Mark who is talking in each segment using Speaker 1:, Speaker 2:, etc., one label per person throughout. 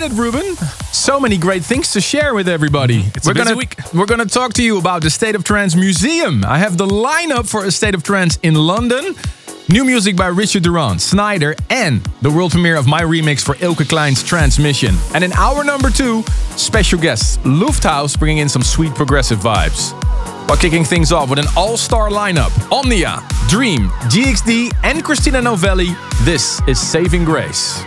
Speaker 1: excited, Ruben. So many great things to share with everybody.
Speaker 2: It's
Speaker 1: we're gonna,
Speaker 2: week.
Speaker 1: We're going to talk to you about the State of Trance Museum. I have the lineup for a State of Trance in London. New music by Richard Durand, Sneijder, and the world premiere of my remix for Eelke Kleijn's Transmission. And in hour number two, special guests Lufthaus bringing in some sweet progressive vibes. While kicking things off with an all-star lineup, Omnia, Dream, GXD, and Christina Novelli, this is Saving Grace.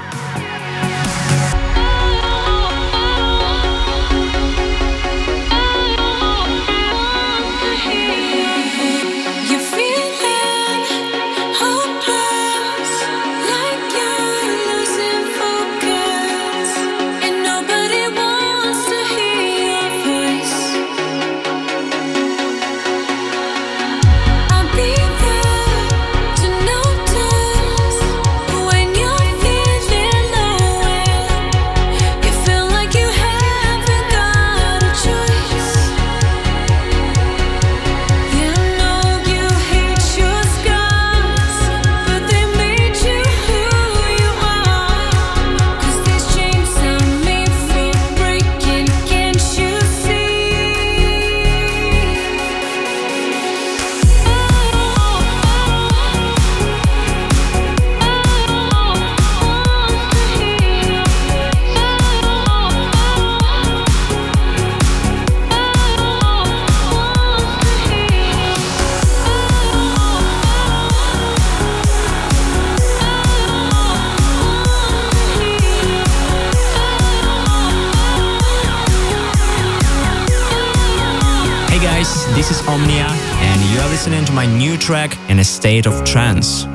Speaker 3: My new track in a state of trance.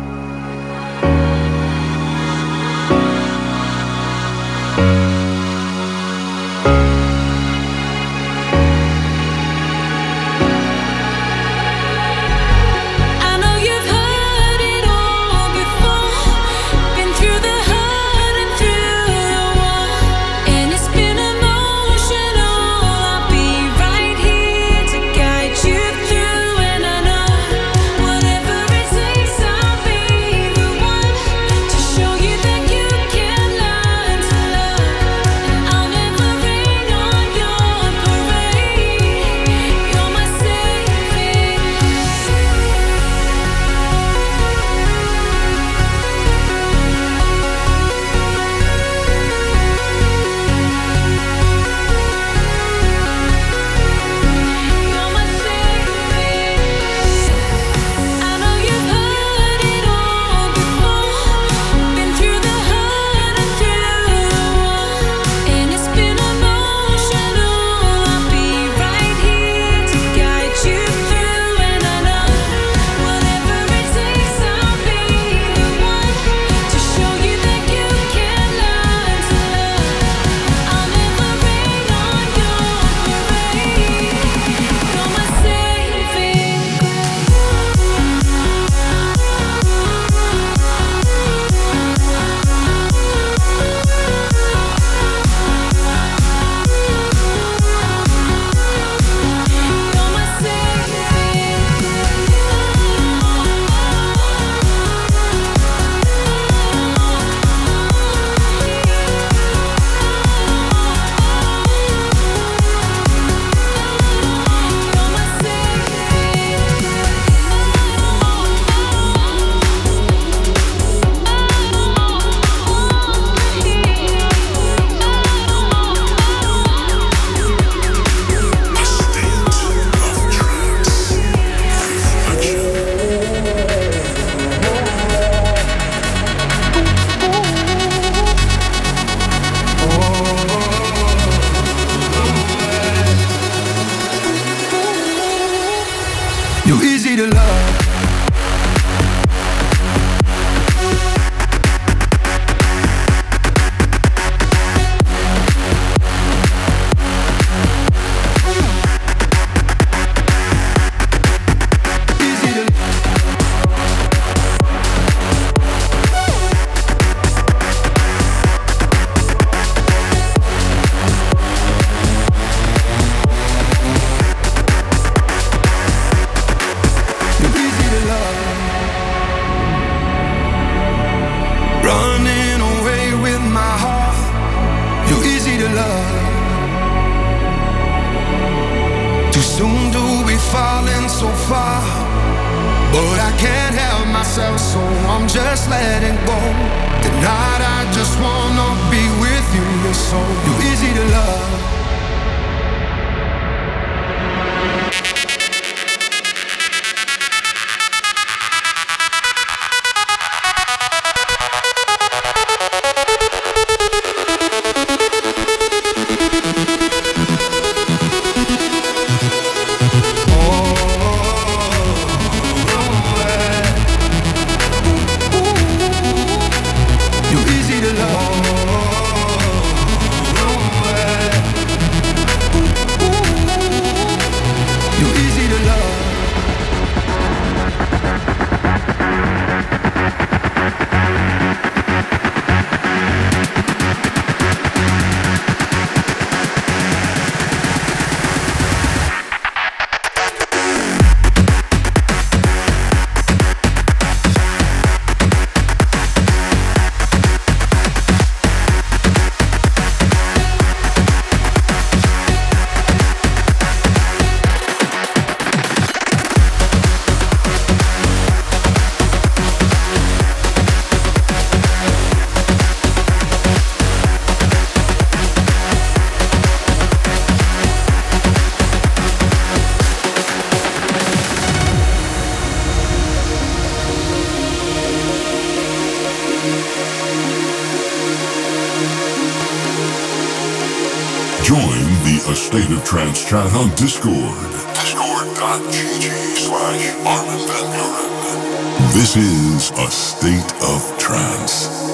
Speaker 4: chat on Discord. Discord.gg slash Armin Van Buuren. This is a state of trance.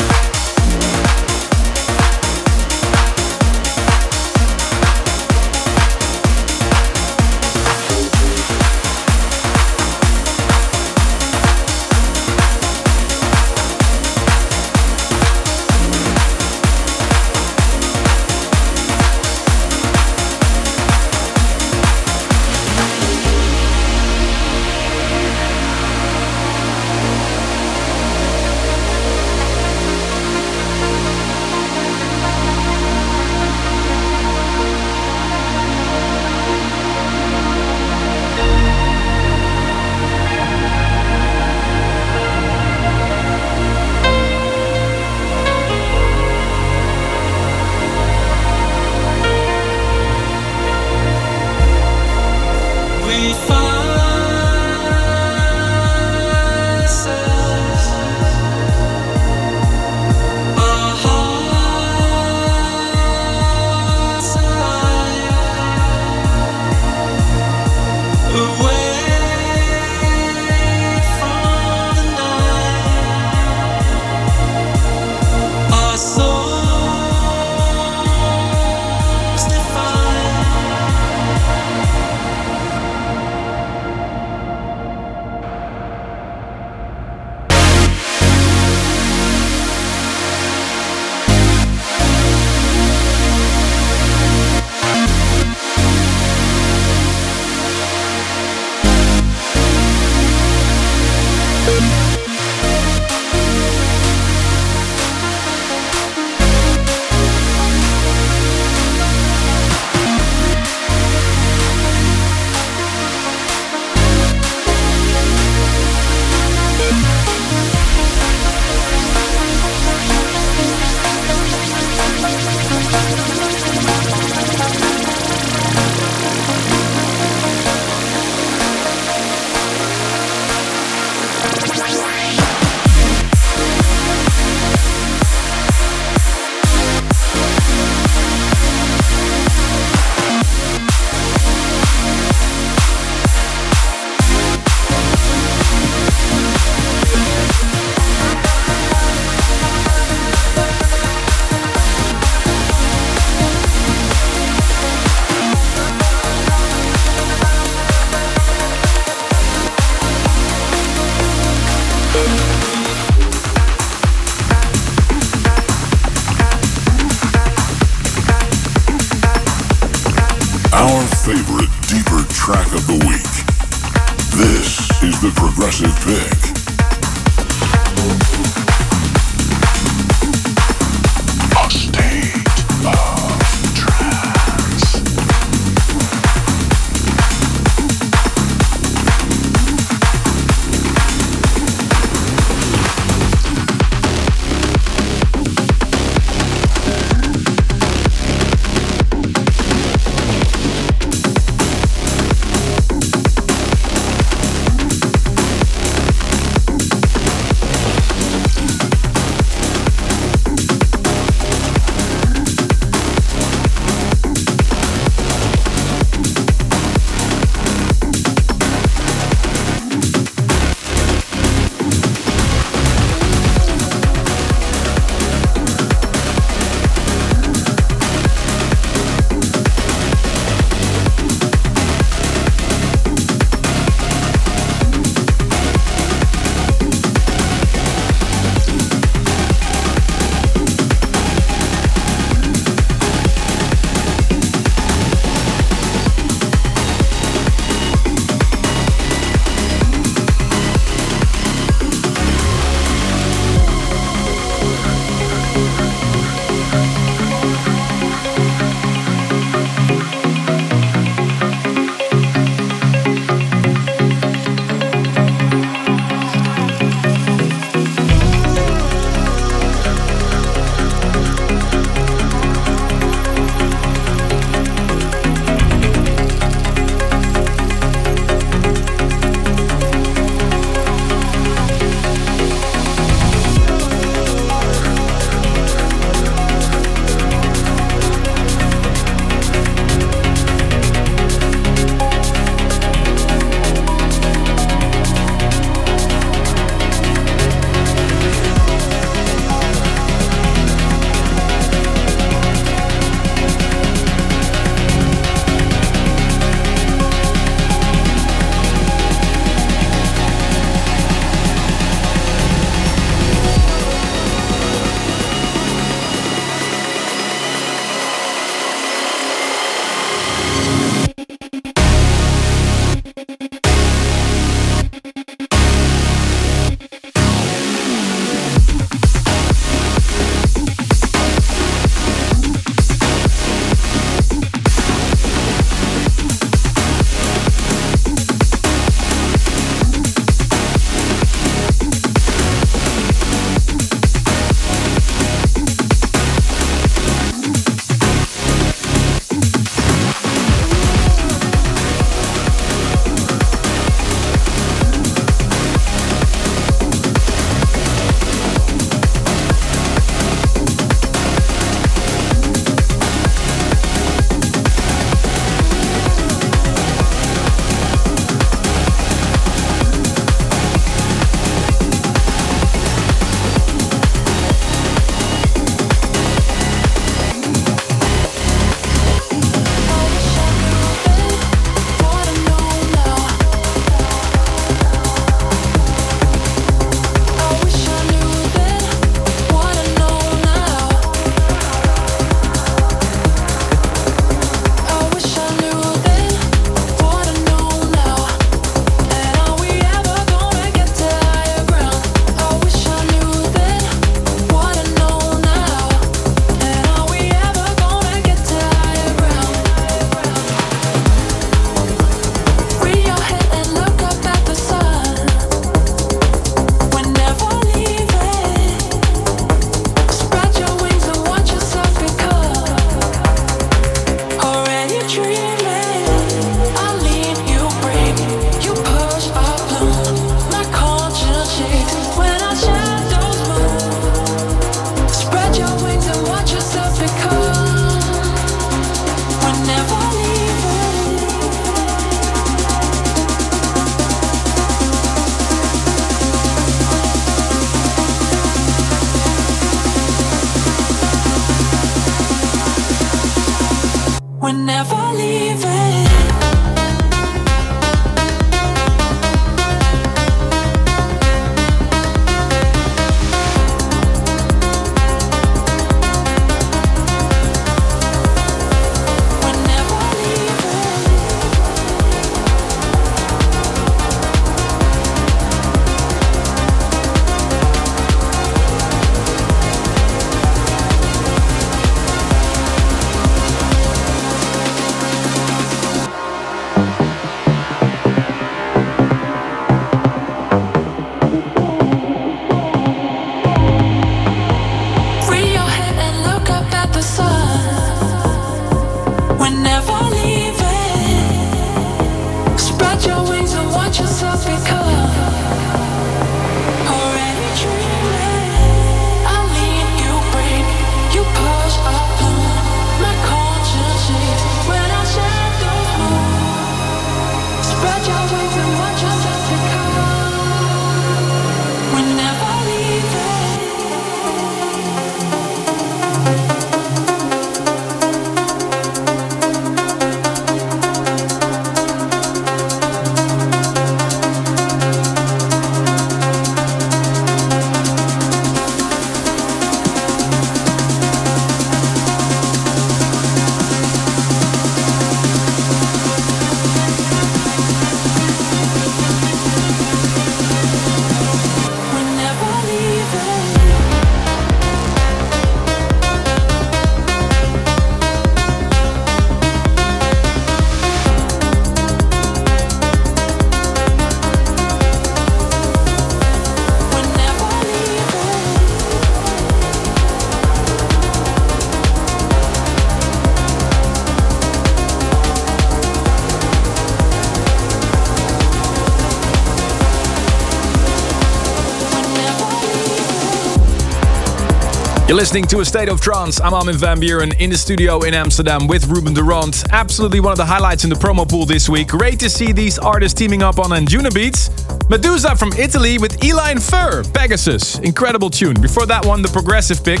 Speaker 1: listening to A State of Trance. I'm Armin van Buuren in the studio in Amsterdam with Ruben de Ronde. Absolutely one of the highlights in the promo pool this week. Great to see these artists teaming up on Anjuna Beats. Meduza from Italy with Eli & Fur, Pegasus. Incredible tune. Before that one, the progressive pick.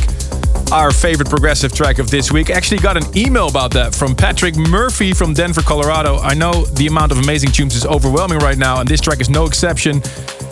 Speaker 1: Our favorite progressive track of this week. Actually got an email about that from Patrick Murphy from Denver, Colorado. I know the amount of amazing tunes is overwhelming right now, and this track is no exception.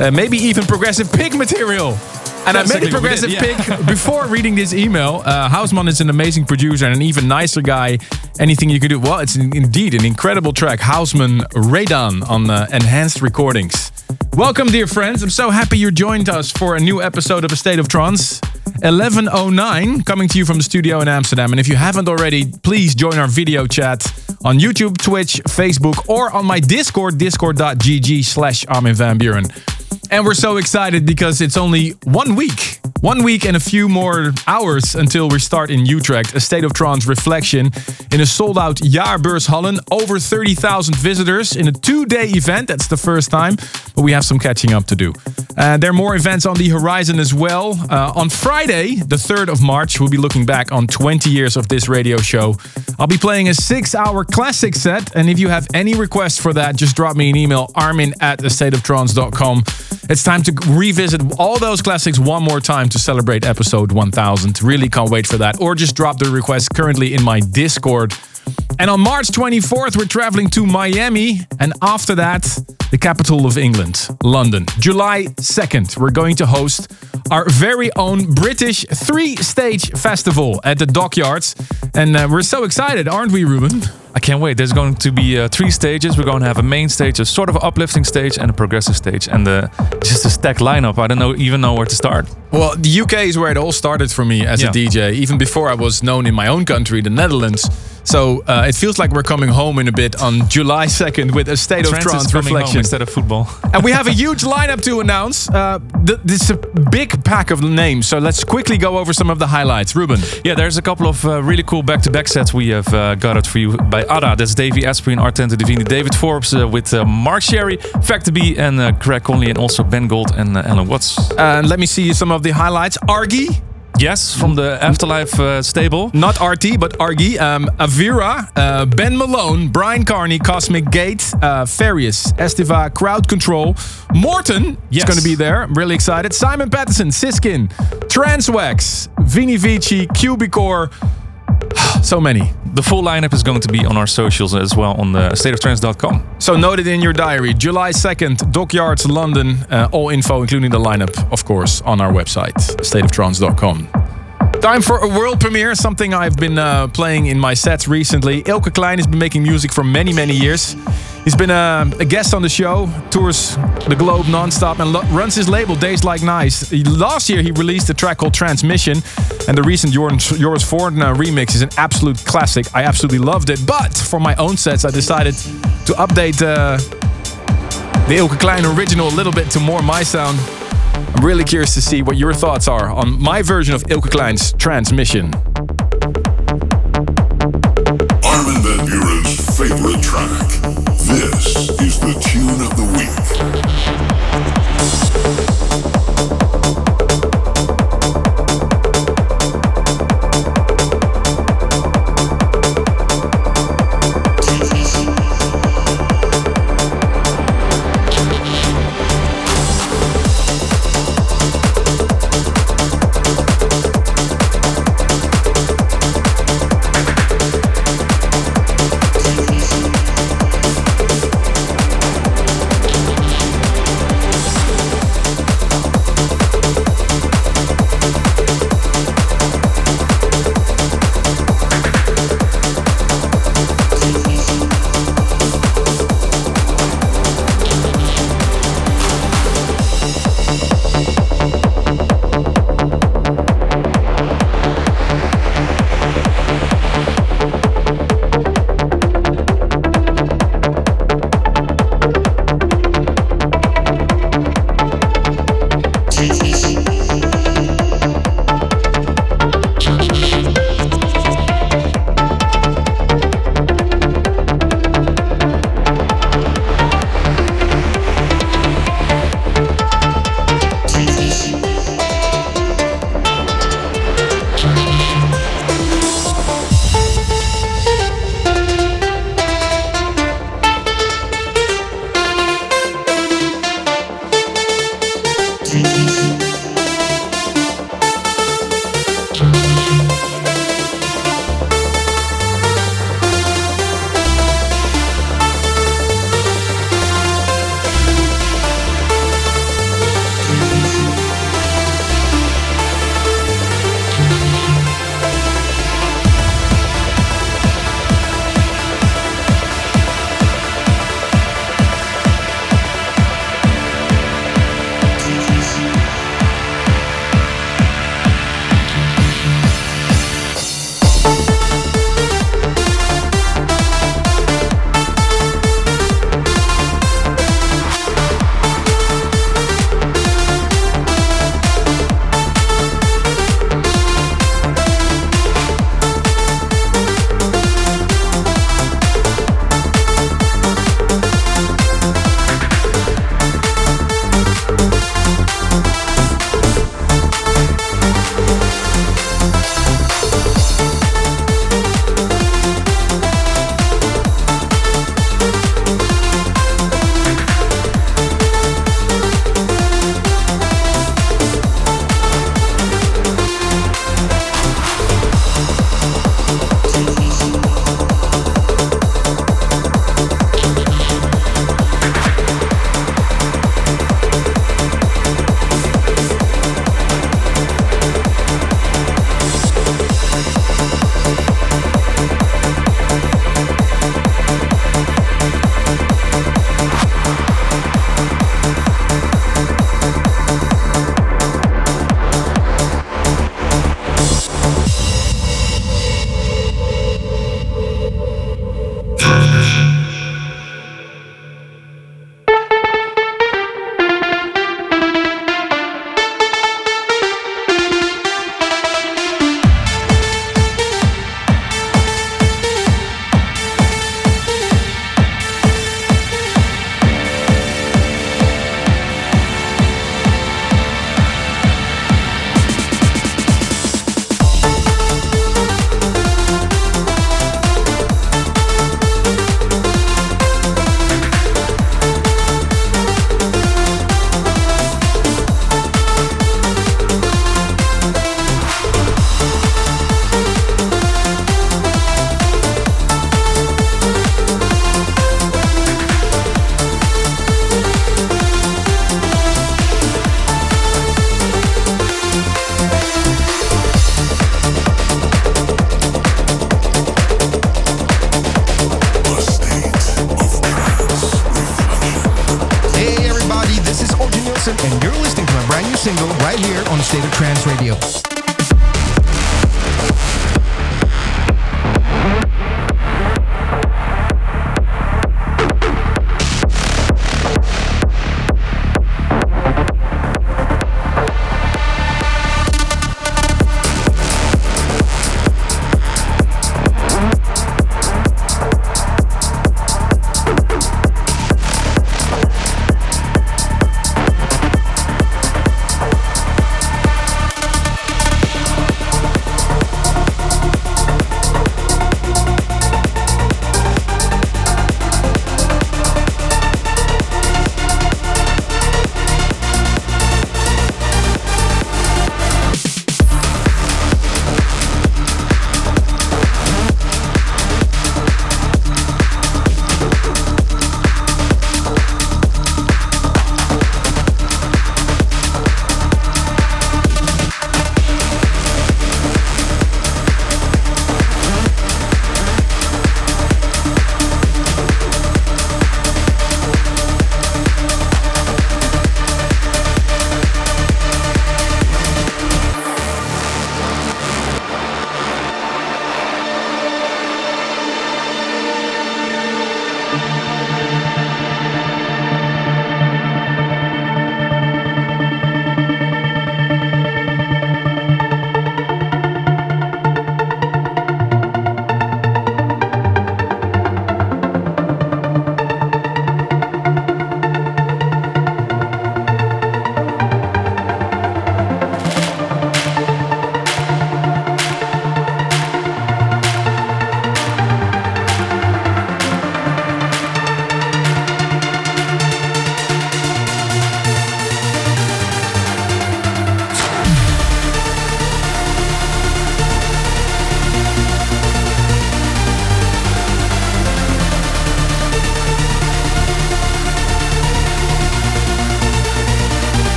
Speaker 1: Uh, maybe even progressive pick material. And I made a progressive
Speaker 2: did,
Speaker 1: pick before reading this email. Uh, Hausman is an amazing producer and an even nicer guy. Anything you could do. Well, it's an, indeed an incredible track. Hausman Radon on uh, Enhanced Recordings. Welcome, dear friends. I'm so happy you joined us for a new episode of A State of Trance. 1109 coming to you from the studio in Amsterdam. And if you haven't already, please join our video chat on YouTube, Twitch, Facebook, or on my Discord, discord.gg slash Armin van Buuren. And we're so excited because it's only one week. One week and a few more hours until we start in Utrecht, a state of trance reflection in a sold out Jaarbeurs Hallen. Over 30,000 visitors in a two day event. That's the first time, but we have some catching up to do. Uh, there are more events on the horizon as well. Uh, on Friday, the 3rd of March, we'll be looking back on 20 years of this radio show. I'll be playing a six hour classic set, and if you have any requests for that, just drop me an email armin at thestateoftrance.com. It's time to revisit all those classics one more time to celebrate episode 1000. Really can't wait for that. Or just drop the request currently in my Discord. And on March 24th, we're traveling to Miami. And after that, the capital of England, London. July 2nd, we're going to host our very own British three stage festival at the dockyards. And uh, we're so excited, aren't we, Ruben?
Speaker 2: I can't wait. There's going to be uh, three stages. We're going to have a main stage, a sort of uplifting stage, and a progressive stage. And uh, just a stacked lineup. I don't know even know where to start.
Speaker 1: Well, the UK is where it all started for me as
Speaker 2: Yeah.
Speaker 1: a DJ, even before I was known in my own country, the Netherlands. So uh, it feels like we're coming home in a bit on July 2nd with a State of
Speaker 2: Trance
Speaker 1: reflection.
Speaker 2: instead of football.
Speaker 1: and we have a huge lineup to announce. Uh, th- this is a big pack of names, so let's quickly go over some of the highlights. Ruben.
Speaker 2: yeah, there's a couple of uh, really cool back-to-back sets we have uh, got it for you by Ada. That's Davey Asprey and Artento Divini, David Forbes uh, with uh, Mark Sherry, Factor B, and uh, Greg Conley, and also Ben Gold and uh, Allen Watts.
Speaker 1: And let me see some of the highlights. Argy,
Speaker 2: Yes, from the Afterlife uh, stable.
Speaker 1: not RT, but Argy. Um, Avira, uh, Ben Malone, Bryan Kearney, Cosmic Gate, uh, Farius, Estiva, Crowd Control, Morton is going to be there. I'm really excited. Simon Patterson, Siskin, Transwax, Vini Vici, Cubicore. So many.
Speaker 2: The full lineup is going to be on our socials as well on the stateoftrance.com.
Speaker 1: So note it in your diary. July 2nd, Dockyards, London. Uh, all info, including the lineup, of course, on our website, stateoftrance.com. Time for a world premiere, something I've been uh, playing in my sets recently. Eelke Kleijn has been making music for many, many years. He's been a, a guest on the show, tours the globe nonstop, and lo- runs his label Days Like Nights. He- Last year, he released a track called Transmission, and the recent Joris Voorn uh, remix is an absolute classic. I absolutely loved it. But for my own sets, I decided to update uh, the Eelke Kleijn original a little bit to more my sound. I'm really curious to see what your thoughts are on my version of Eelke Kleijn's Transmission.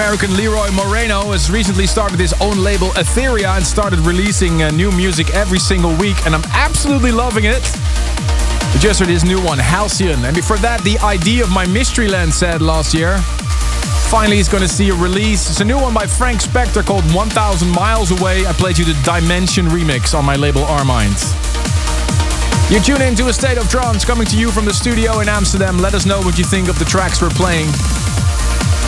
Speaker 1: American Leroy Moreno has recently started his own label Etheria and started releasing uh, new music every single week, and I'm absolutely loving it. Just heard his new one, Halcyon, and before that, the idea of my Mystery Mysteryland said last year. Finally, he's going to see a release. It's a new one by Frank Spector called 1000 Miles Away. I played you the Dimension remix on my label Armind. You tune in to a state of trance coming to you from the studio in Amsterdam. Let us know what you think of the tracks we're playing.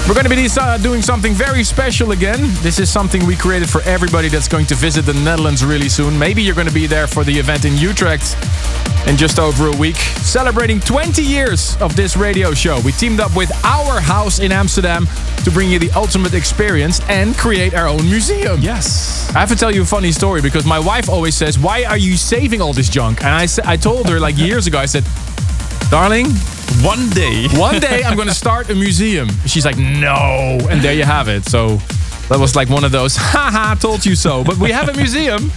Speaker 1: We're going to be uh, doing something very special again. This is something we created for everybody that's going to visit the Netherlands really soon. Maybe you're going to be there for the event in Utrecht in just over a week, celebrating 20 years of this radio show. We teamed up with Our House in Amsterdam to bring you the ultimate experience and create our own museum.
Speaker 2: Yes.
Speaker 1: I have to tell you a funny story because my wife always says, Why are you saving all this junk? And I, I told her like years ago, I said, Darling,
Speaker 2: One day.
Speaker 1: one day I'm going to start a museum. She's like, no. And there you have it. So that was like one of those, haha, told you so. But we have a museum.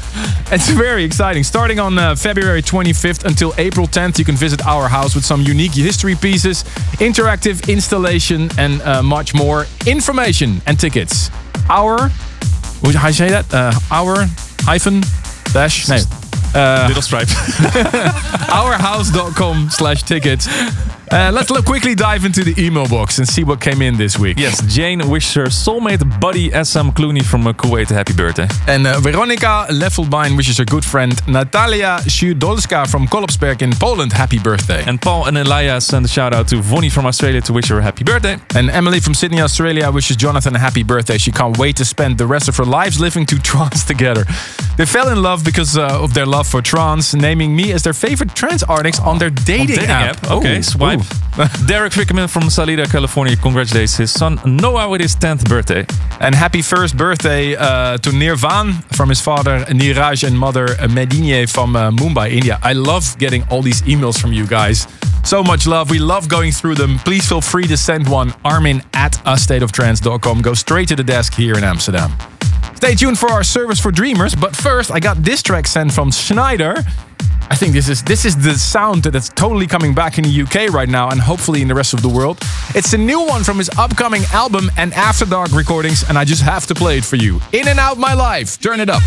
Speaker 1: It's very exciting. Starting on uh, February 25th until April 10th, you can visit our house with some unique history pieces, interactive installation, and uh, much more information and tickets. Our, how you say that? Uh, our hyphen dash, nee.
Speaker 2: Little stripe.
Speaker 1: ourhouse.com slash tickets. Uh, let's look, quickly dive into the email box and see what came in this week.
Speaker 2: yes, Jane wishes her soulmate buddy SM Clooney from uh, Kuwait a happy birthday.
Speaker 1: And uh, Veronica Lefelbein wishes her good friend Natalia Szydolska from Kolopsberg in Poland happy birthday. And,
Speaker 2: Paul and Elias send a shout out to Vonnie from Australia to wish her a happy birthday.
Speaker 1: and Emily from Sydney, Australia wishes Jonathan a happy birthday. She can't wait to spend the rest of her lives living to trance together. They fell in love because uh, of their love for trance, naming me as their favorite trance artist on their dating,
Speaker 2: Dating app. Okay,
Speaker 1: Ooh,
Speaker 2: swipe.
Speaker 1: Ooh.
Speaker 2: Derek Wickerman from Salida, California congratulates his son Noah with his 10th birthday.
Speaker 1: And happy first birthday uh, to Nirvan from his father Niraj and mother uh, Medine from uh, Mumbai, India. I love getting all these emails from you guys. So much love. We love going through them. Please feel free to send one. Armin at astateoftrance.com. Go straight to the desk here in Amsterdam. Stay tuned for our service for dreamers. But first, I got this track sent from Sneijder. I think this is this is the sound that's totally coming back in the UK right now and hopefully in the rest of the world. It's a new one from his upcoming album and After Dark recordings and I just have to play it for you. In and Out My Life. Turn it up.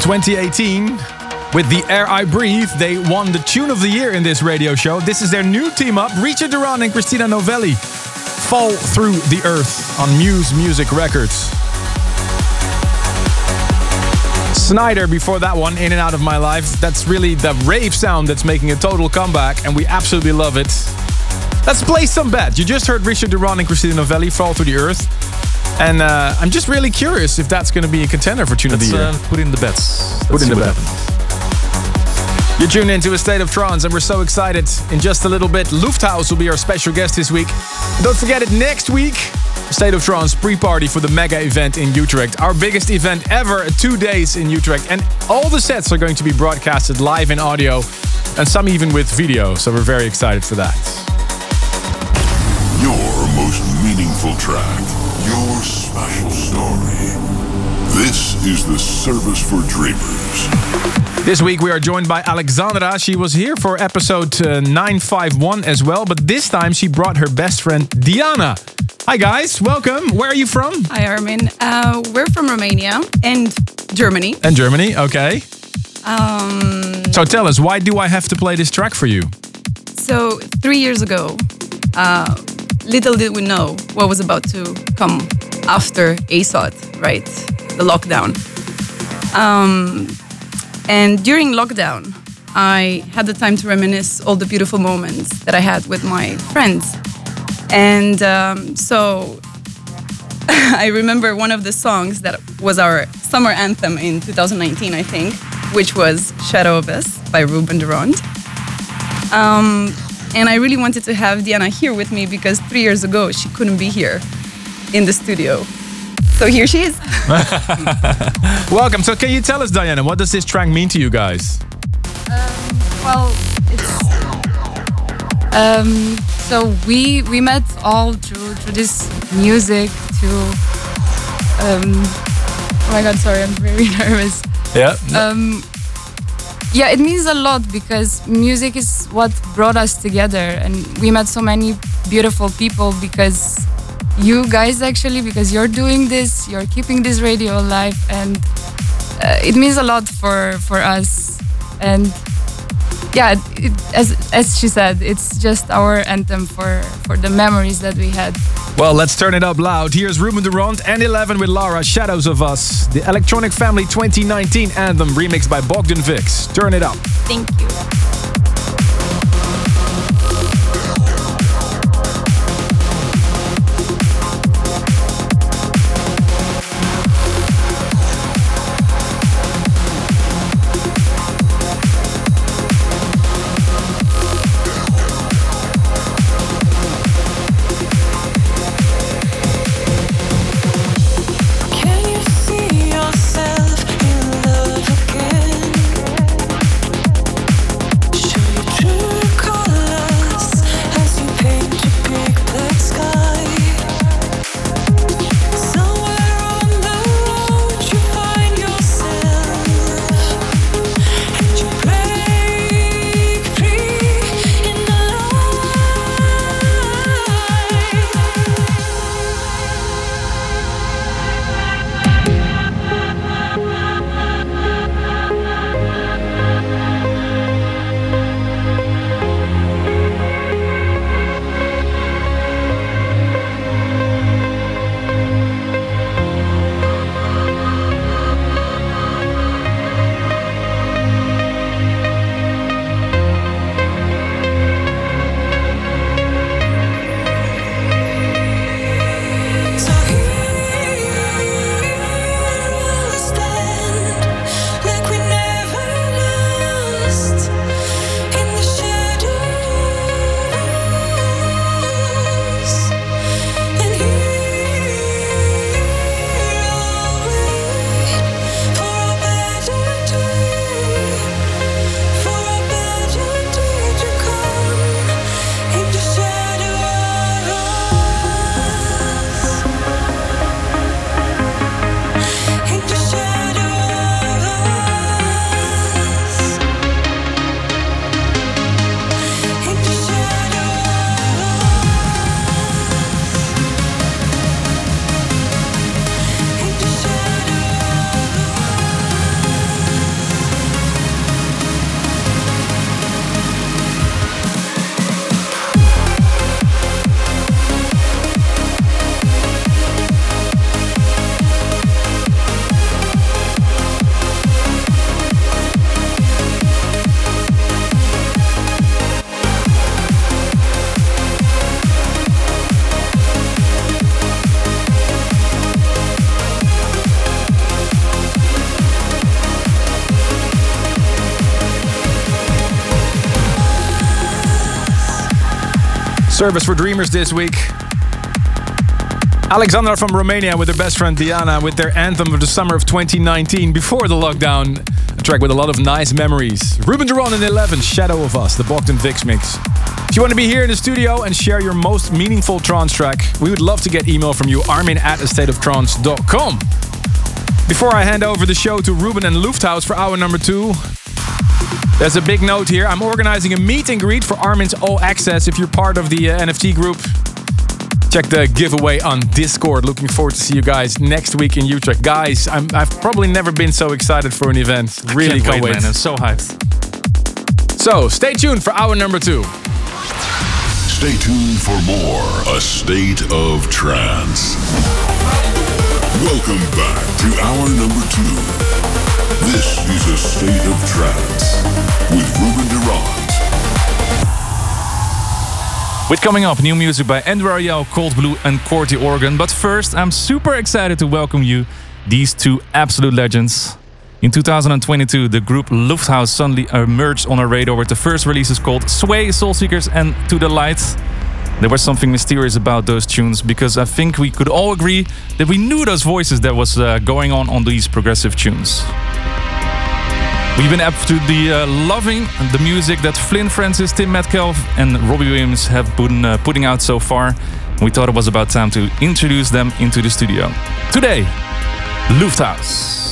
Speaker 1: 2018, with The Air I Breathe, they won the Tune of the Year in this radio show. This is their new team up, Richard Durand and Christina Novelli. Fall Through the Earth on Muse Music Records. Sneijder before that one, In and Out of My Life. That's really the rave sound that's making a total comeback, and we absolutely love it. Let's play some bet. You just heard Richard Durand and Christina Novelli fall through the earth. And uh, I'm just really curious if that's going to be a contender for Tune of the Year.
Speaker 2: uh, put in the bets.
Speaker 1: Put
Speaker 2: Let's
Speaker 1: in the
Speaker 2: what
Speaker 1: bet.
Speaker 2: happens.
Speaker 1: You're tuned into a state of trance, and we're so excited. In just a little bit, Lufthaus will be our special guest this week. Don't forget it next week. State of Trance pre-party for the mega event in Utrecht, our biggest event ever, two days in Utrecht, and all the sets are going to be broadcasted live in audio, and some even with video. So we're very excited for that.
Speaker 4: Your most meaningful track. Your special story. This is the service for dreamers.
Speaker 1: This week we are joined by Alexandra. She was here for episode uh, 951 as well, but this time she brought her best friend Diana. Hi guys, welcome. Where are you from?
Speaker 5: Hi, Armin. Uh, we're from Romania and Germany.
Speaker 1: And Germany, okay.
Speaker 5: Um,
Speaker 1: So tell us, why do I have to play this track for you?
Speaker 5: so, three years ago, uh, little did we know what was about to come after ASOT, right? The lockdown. Um, and during lockdown, I had the time to reminisce all the beautiful moments that I had with my friends. And um, so I remember one of the songs that was our summer anthem in 2019, I think, which was Shadow of Us by Ruben de Ronde. Um, and I really wanted to have Diana here with me because three years ago she couldn't be here in the studio. So here she is.
Speaker 1: Welcome. So can you tell us, Diana, what does this track mean to you guys?
Speaker 6: Well, it's um, so we we met all through through this music. To um, oh my god, sorry, I'm very nervous.
Speaker 1: Yeah.
Speaker 6: Um, yeah, it means a lot because music is what brought us together, and we met so many beautiful people because you guys actually because you're doing this, you're keeping this radio alive, and uh, it means a lot for for us. And yeah it, as as she said it's just our anthem for for the memories that we had
Speaker 1: Well, let's turn it up loud. Here's Ruben de Ronde and 11 with Lara, Shadows of Us. The Electronic Family 2019 anthem remixed by Bogdan Vix. Turn it up.
Speaker 5: Thank you.
Speaker 1: Service for Dreamers this week. Alexandra from Romania with her best friend Diana with their anthem of the summer of 2019 before the lockdown. A track with a lot of nice memories. Ruben de Ronde in 11, Shadow of Us, the Bogdan Vix mix. If you want to be here in the studio and share your most meaningful trance track, we would love to get email from you, armin at astateoftrance.com. Before I hand over the show to Ruben and Lufthaus for hour number two, there's a big note here. I'm organizing a meet and greet for Armin's All Access. If you're part of the uh, NFT group, check the giveaway on Discord. Looking forward to see you guys next week in Utrecht. Guys, i have probably never been so excited for an event. Really
Speaker 2: can't
Speaker 1: can't wait.
Speaker 2: man. I'm so hyped.
Speaker 1: So stay tuned for hour number two.
Speaker 4: Stay tuned for more A State of Trance. Welcome back to hour number two. This is A State of Trance with Ruben de Ronde.
Speaker 2: With coming up, new music by Andrew Rayel, Cold Blue, and Corti Organ. But first, I'm super excited to welcome you, these two absolute legends. In 2022, the group Lufthaus suddenly emerged on our radar with the first releases called Sway, Soul Seekers, and To the Light. There was something mysterious about those tunes because I think we could all agree that we knew those voices that was uh, going on on these progressive tunes. We've been the uh, loving the music that Flynn Francis, Tim Metcalfe, and Robbie Williams have been uh, putting out so far. We thought it was about time to introduce them into the studio. Today,
Speaker 4: Lufthaus.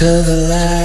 Speaker 7: To the light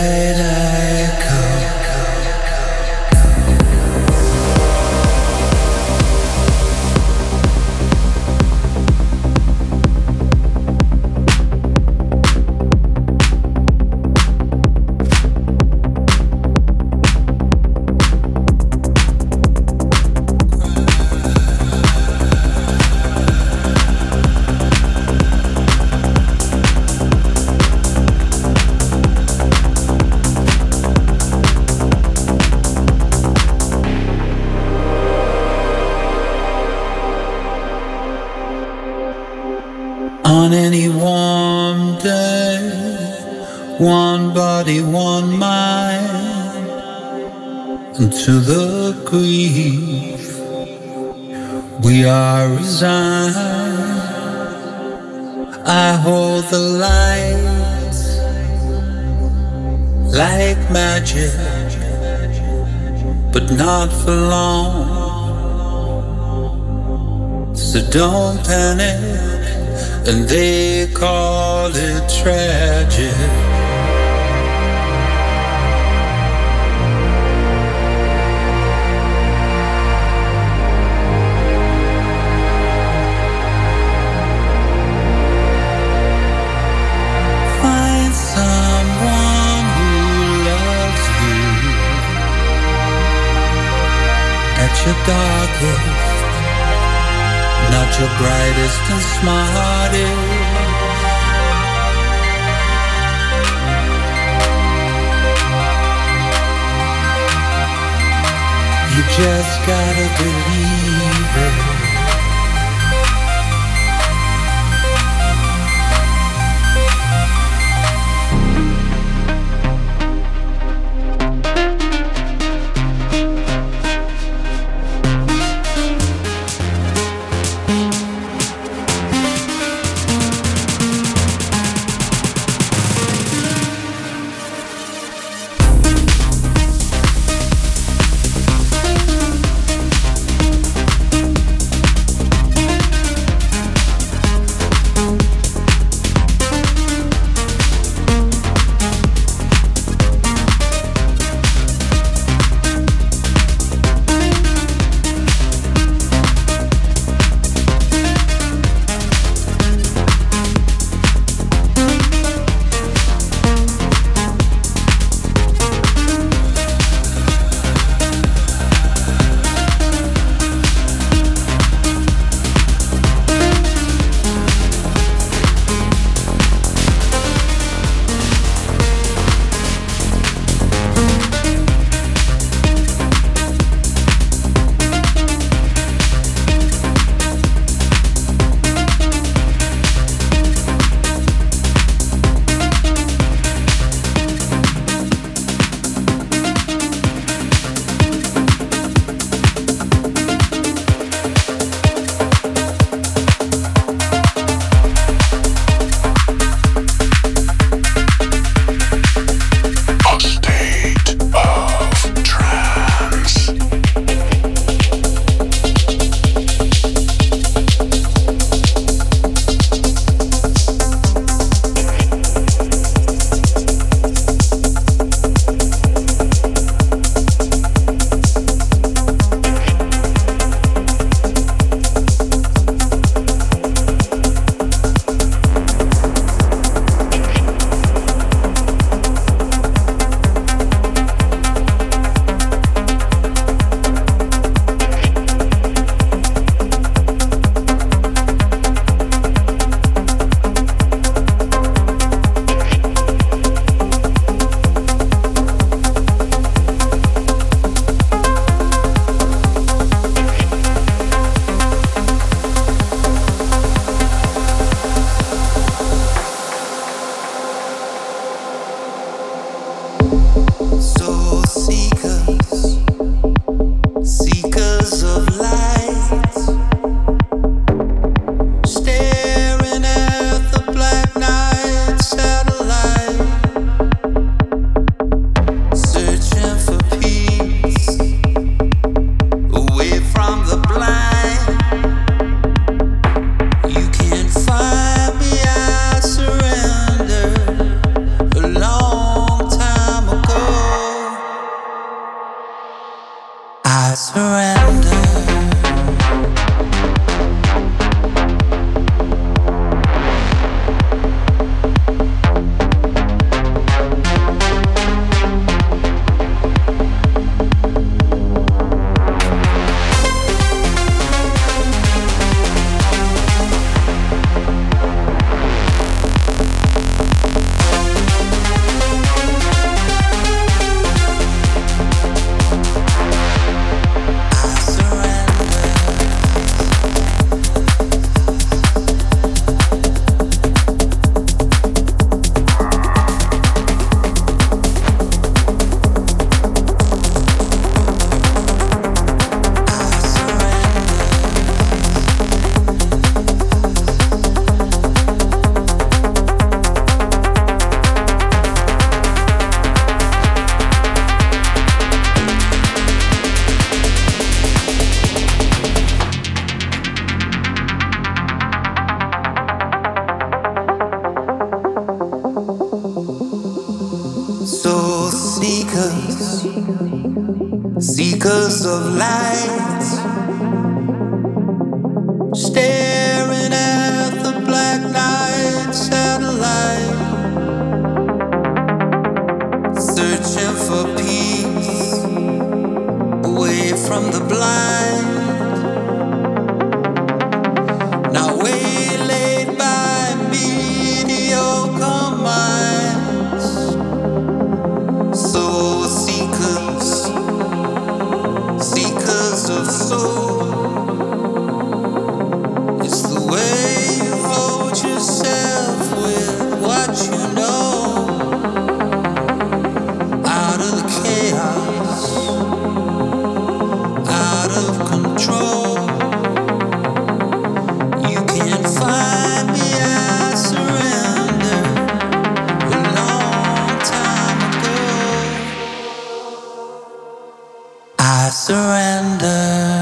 Speaker 7: I surrender.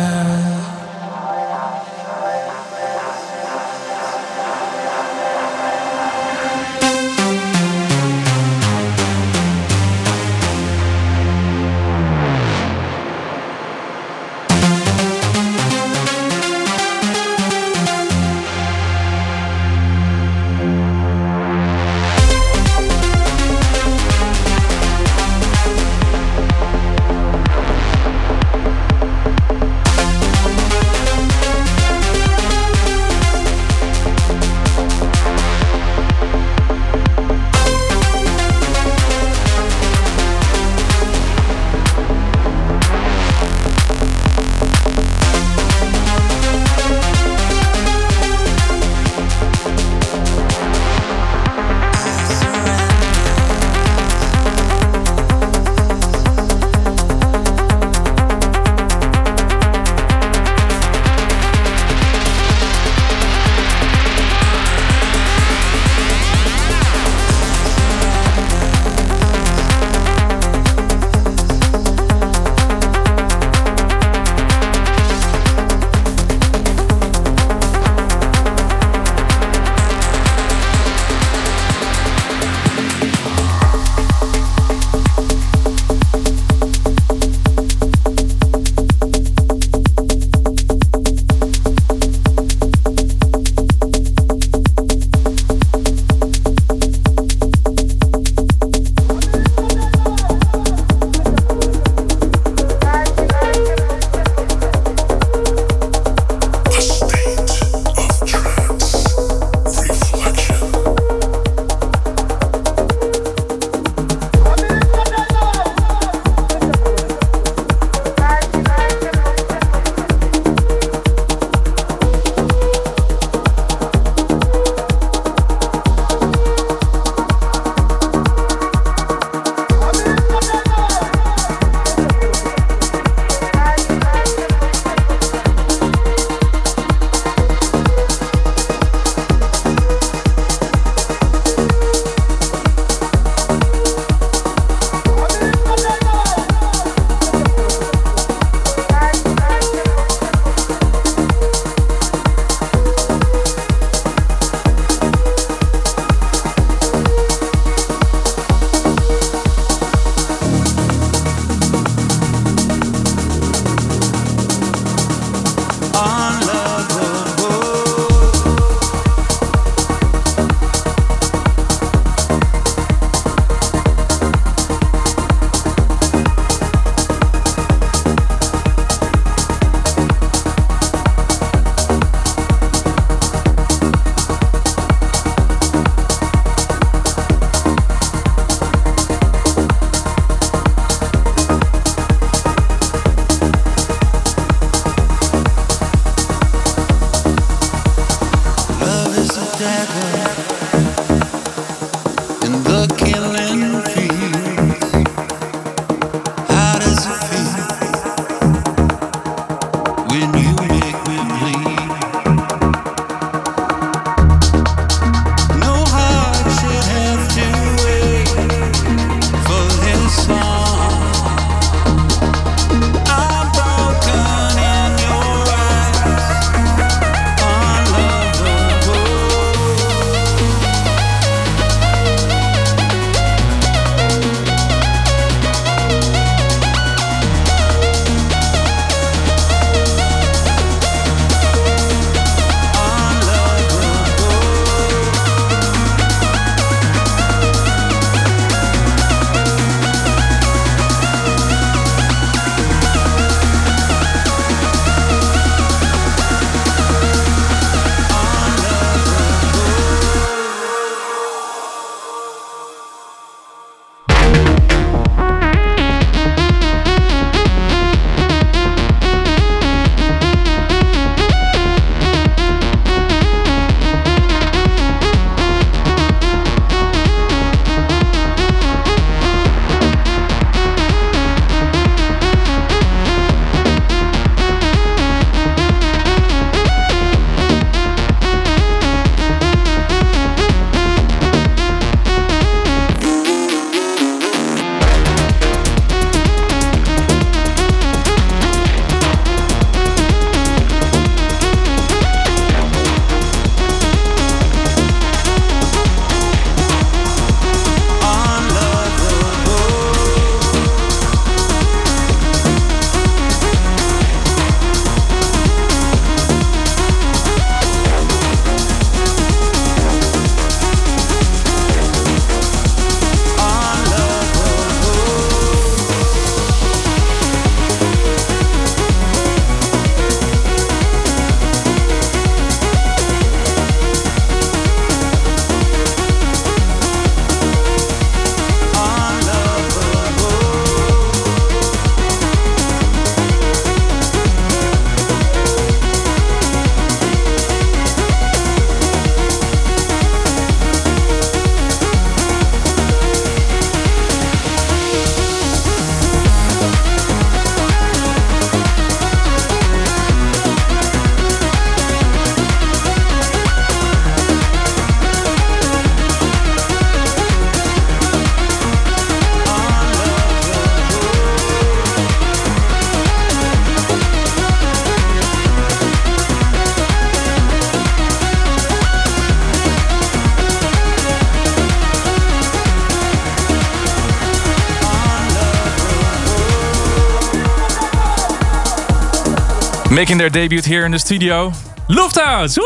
Speaker 2: Making their debut here in the studio, Lufthaus. Woo!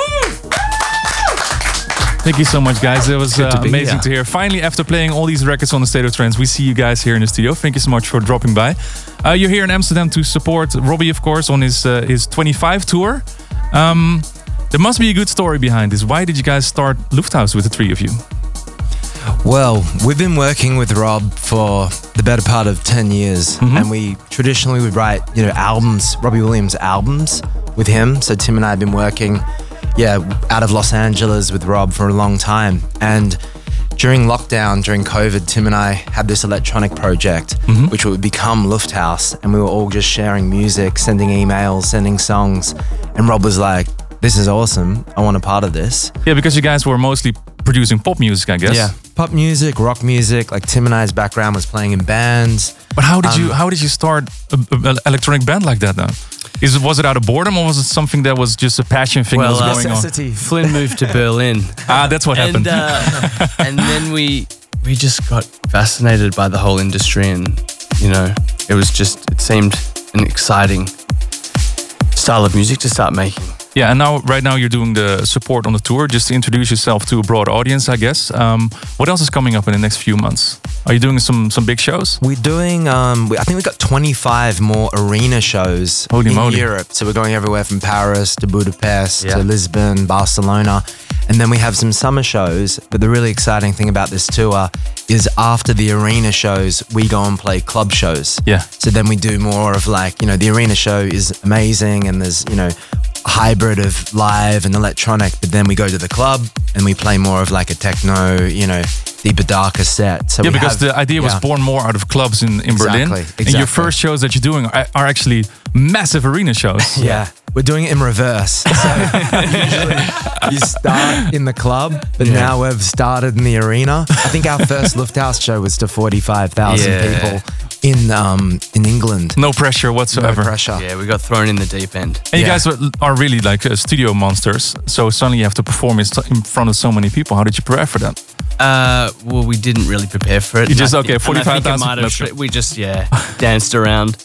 Speaker 2: Thank you so much, guys. It was
Speaker 8: good to
Speaker 2: uh,
Speaker 8: be
Speaker 2: amazing
Speaker 8: here.
Speaker 2: to hear. Finally, after playing all these records on the State of Trance, we see you guys here in the studio. Thank you so much for dropping by. Uh, you're here in Amsterdam to support Robbie, of course, on his uh, his 25 tour. Um, there must be a good story behind this. Why did you guys start Lufthaus with the three of you?
Speaker 8: Well, we've been working with Rob for the better part of 10 years. Mm-hmm. And we traditionally would write, you know, albums, Robbie Williams albums with him. So Tim and I have been working, yeah, out of Los Angeles with Rob for a long time. And during lockdown, during COVID, Tim and I had this electronic project, mm-hmm. which would become Lufthaus. And we were all just sharing music, sending emails, sending songs. And Rob was like, this is awesome. I want a part of this.
Speaker 2: Yeah, because you guys were mostly producing pop music, I guess.
Speaker 8: Yeah, pop music, rock music. Like Tim and I's background was playing in bands.
Speaker 2: But how did you
Speaker 8: Um,
Speaker 2: how did you start an electronic band like that now? Is it was it out of boredom or was it something that was just a passion thing that was
Speaker 9: uh,
Speaker 2: going on?
Speaker 8: Necessity.
Speaker 9: Flynn moved to Berlin.
Speaker 2: Ah, that's what happened.
Speaker 9: and, uh, and then we we just got fascinated by the whole industry, and you know, it was just it seemed an exciting style of music to start making.
Speaker 2: Yeah, and now right now you're doing the support on the tour just to introduce yourself to a broad audience, I guess. Um, what else is coming up in the next few months? Are you doing some some big shows?
Speaker 8: We're doing. Um, we, I think we've got 25 more arena shows
Speaker 2: Holy
Speaker 8: in
Speaker 2: moly.
Speaker 8: Europe. So we're going everywhere from Paris to Budapest
Speaker 9: Yeah.
Speaker 8: to Lisbon, Barcelona, and then we have some summer shows. But the really exciting thing about this tour is after the arena shows, we go and play club shows.
Speaker 2: Yeah.
Speaker 8: So then we do more of like, you know, the arena show is amazing and there's, you know, hybrid of live and electronic, but then we go to the club and we play more of like a techno, you know, deeper, darker set. So
Speaker 2: yeah, because
Speaker 8: have-
Speaker 2: the idea was born more out of clubs in, in Berlin.
Speaker 8: Exactly,
Speaker 2: And your first shows that you're doing are, are actually massive arena shows.
Speaker 8: Yeah. We're doing it in reverse. So usually you start in the club, but now we've started in the arena. I think our first Lufthaus show was to 45,000
Speaker 9: Yeah.
Speaker 8: people in um, in England.
Speaker 2: No pressure whatsoever.
Speaker 8: No
Speaker 2: whatsoever.
Speaker 8: pressure.
Speaker 9: Yeah, we got thrown in the deep end.
Speaker 2: And you guys are, are really like uh, studio monsters. So suddenly you have to perform in, front of so many people. How did you prepare for that?
Speaker 9: Uh, well, we didn't really prepare for it.
Speaker 2: You just- okay,
Speaker 9: think- and I think it
Speaker 2: 45,000
Speaker 9: might have
Speaker 2: let's
Speaker 9: sh-
Speaker 2: go.
Speaker 9: We just yeah danced around.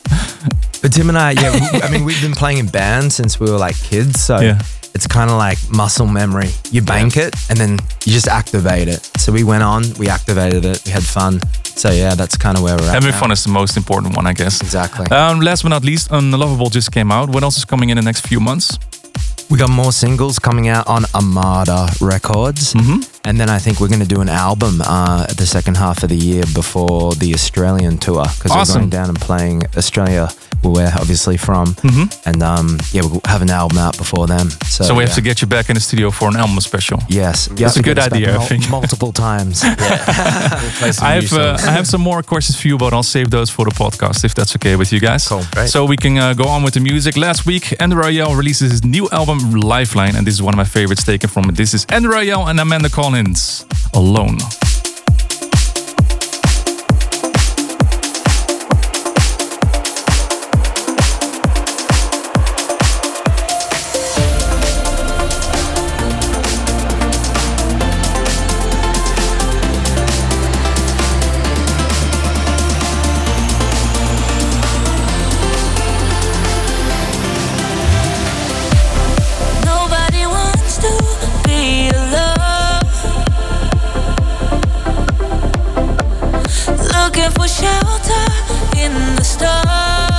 Speaker 8: But Tim and I, yeah, we, I mean, we've been playing in bands since we were like kids. So
Speaker 2: Yeah.
Speaker 8: It's kind of like muscle memory. You bank it and then you just activate it. So we went on, we activated it, we had fun. So yeah, that's kind of where we're at.
Speaker 2: Having fun is the most important one, I guess.
Speaker 8: Exactly.
Speaker 2: Um, last but not least, Unlovable just came out. What else is coming in the next few months?
Speaker 8: We got more singles coming out on Armada Records.
Speaker 2: Mm-hmm.
Speaker 8: And then I think we're going to do an album uh, at the second half of the year before the Australian tour because
Speaker 2: Awesome.
Speaker 8: we're going down and playing Australia, where we're obviously from. And um, yeah, we'll have an album out before them. So,
Speaker 2: Mm-hmm. So we have to get you back in the studio for an album special.
Speaker 8: Yes,
Speaker 2: That's a good
Speaker 8: get us back
Speaker 2: idea, I
Speaker 8: mul-
Speaker 2: think.
Speaker 8: Multiple times.
Speaker 2: I have uh, I have some more questions for you, but I'll save those for the podcast if that's okay with you guys.
Speaker 8: Cool. Great.
Speaker 2: So we can uh, go on with the music. Last week, Andrew Rayel releases his new album Lifeline, and this is one of my favorites taken from it. This is Andrew Rayel and Amanda Collins, Alone.
Speaker 3: Shelter in the storm.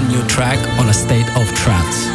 Speaker 10: Brand new track on a state of trance.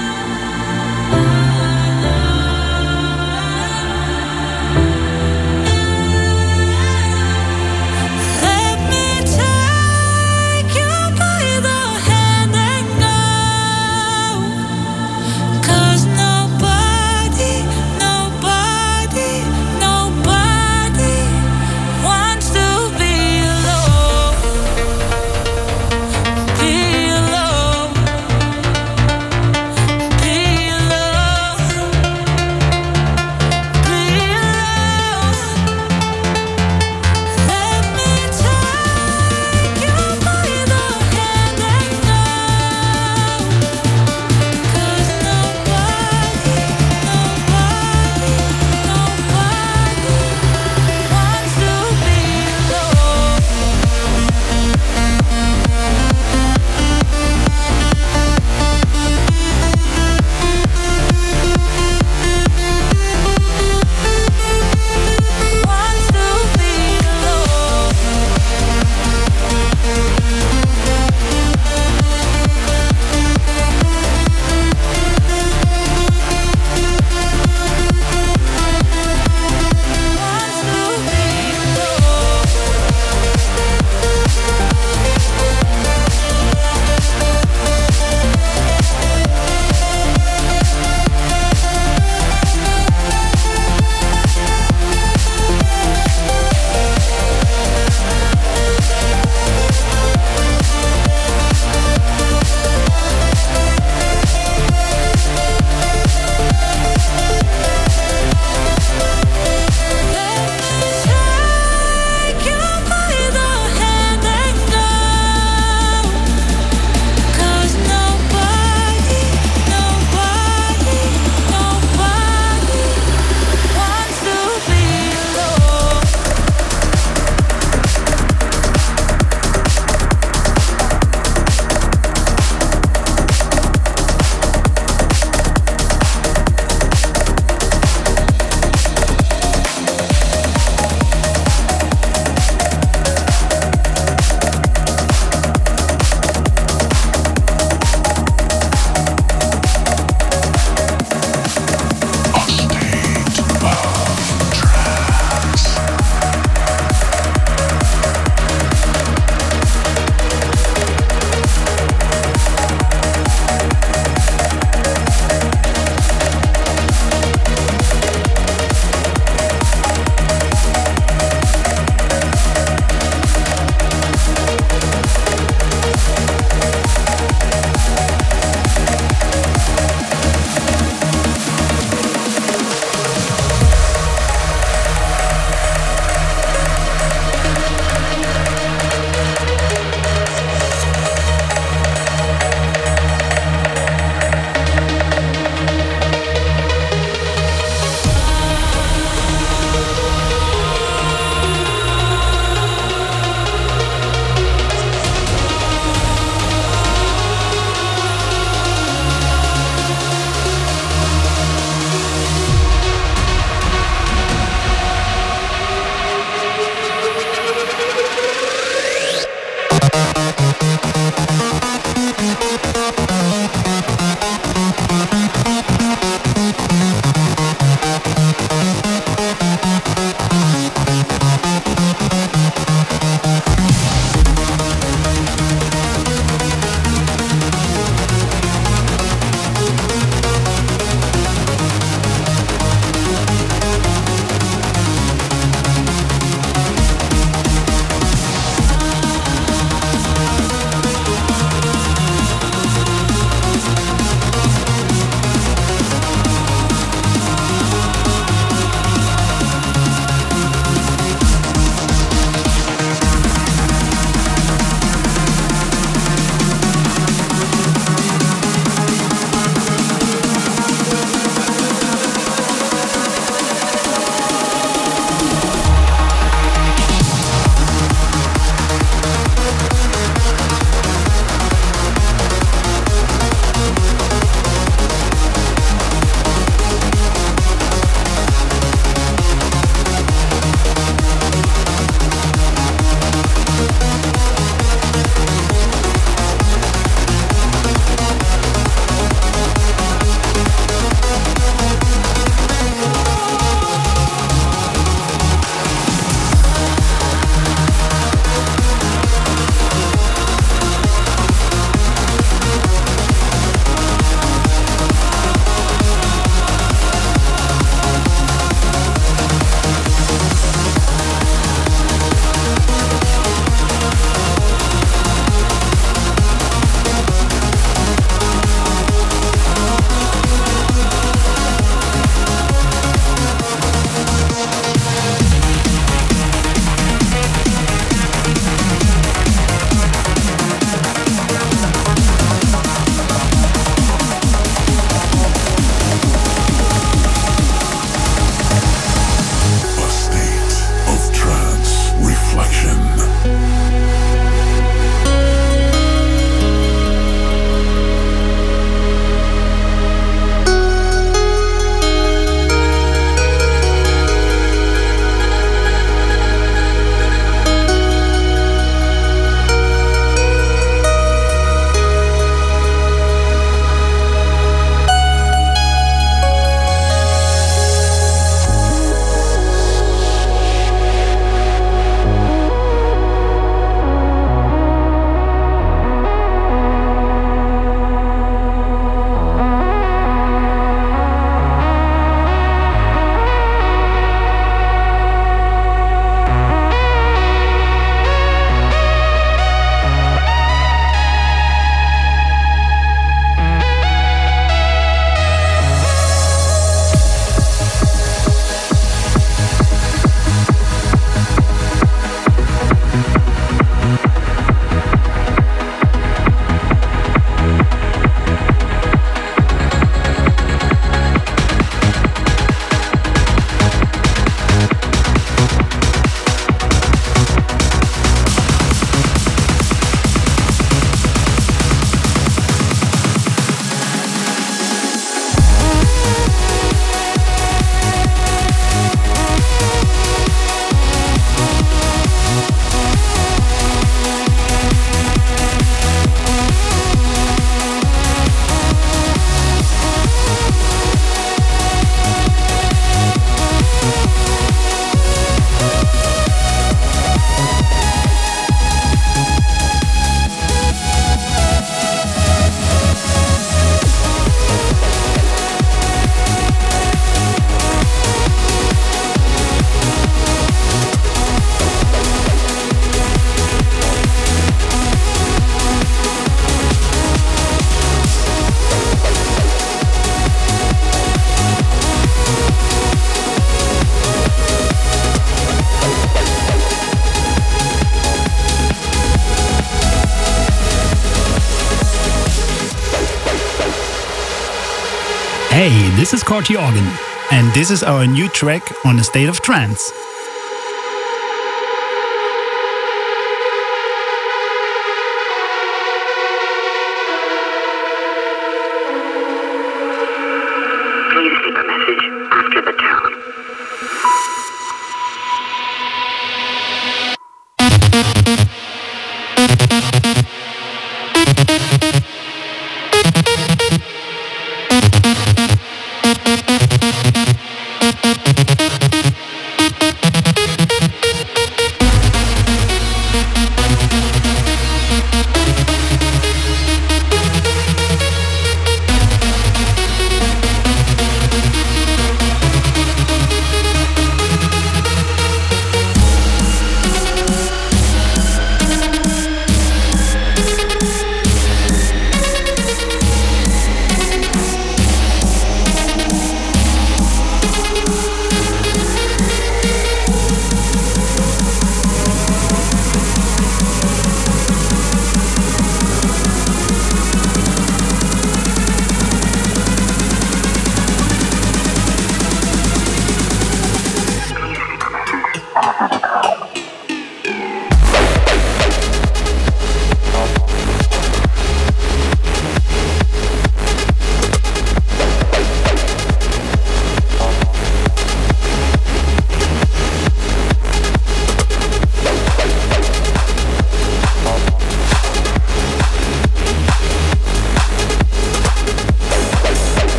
Speaker 11: This is Corti Organ, and this is our new track on the State of Trance.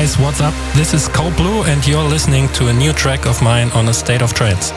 Speaker 12: Guys, what's up? This is Cold Blue, and you're listening to a new track of mine on a state of trance.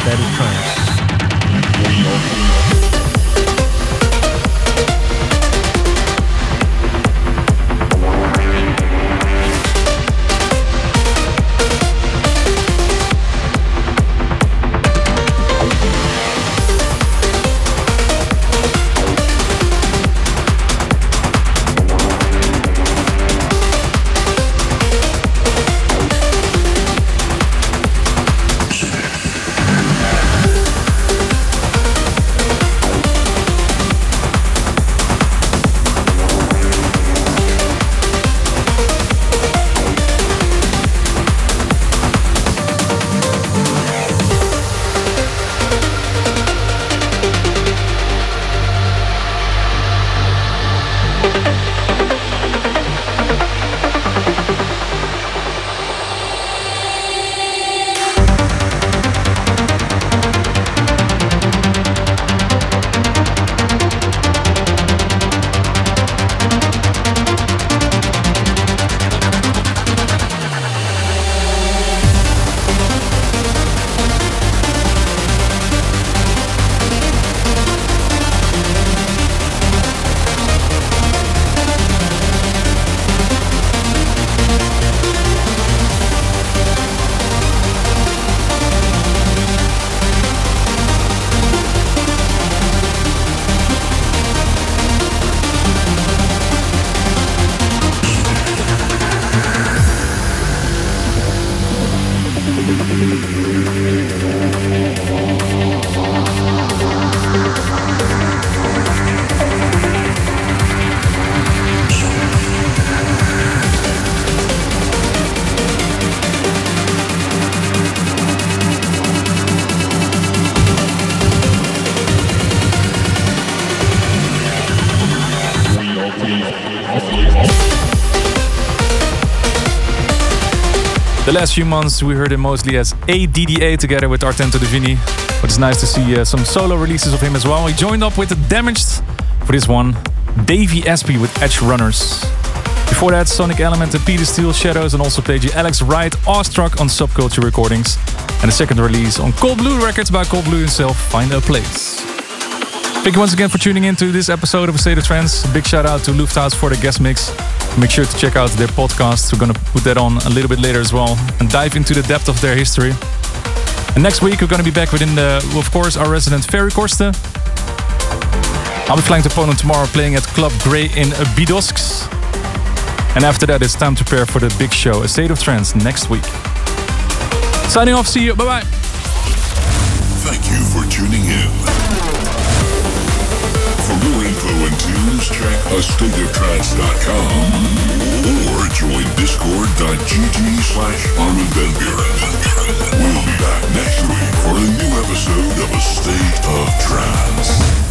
Speaker 13: State of trance.
Speaker 2: Last few months, we heard him mostly as ADDA together with Artento Divini. But it's nice to see uh, some solo releases of him as well. He joined up with the Damaged for this one, Davey Asprey with Edge Runners. Before that, Sonic Element and Peter Steele Shadows, and also played you Alex Wright, Awestruck on Subculture Recordings. And the second release on Cold Blue Records by Cold Blue himself, Find a Place. Thank you once again for tuning in to this episode of A State of Trance. Big shout out to Lufthaus for the guest mix. Make sure to check out their podcast. We're going to put that on a little bit later as well and dive into the depth of their history. And next week, we're going to be back within the, of course, our resident Ferry Korsten. I'll be flying to Poland tomorrow playing at Club Grey in Bydgoszcz. And after that, it's time to prepare for the big show, A State of Trance, next week. Signing off, see you, bye bye.
Speaker 4: astateoftrance.com or join discord.gg slash Armin Van Buuren. We'll be back next week for a new episode of A State of Trance.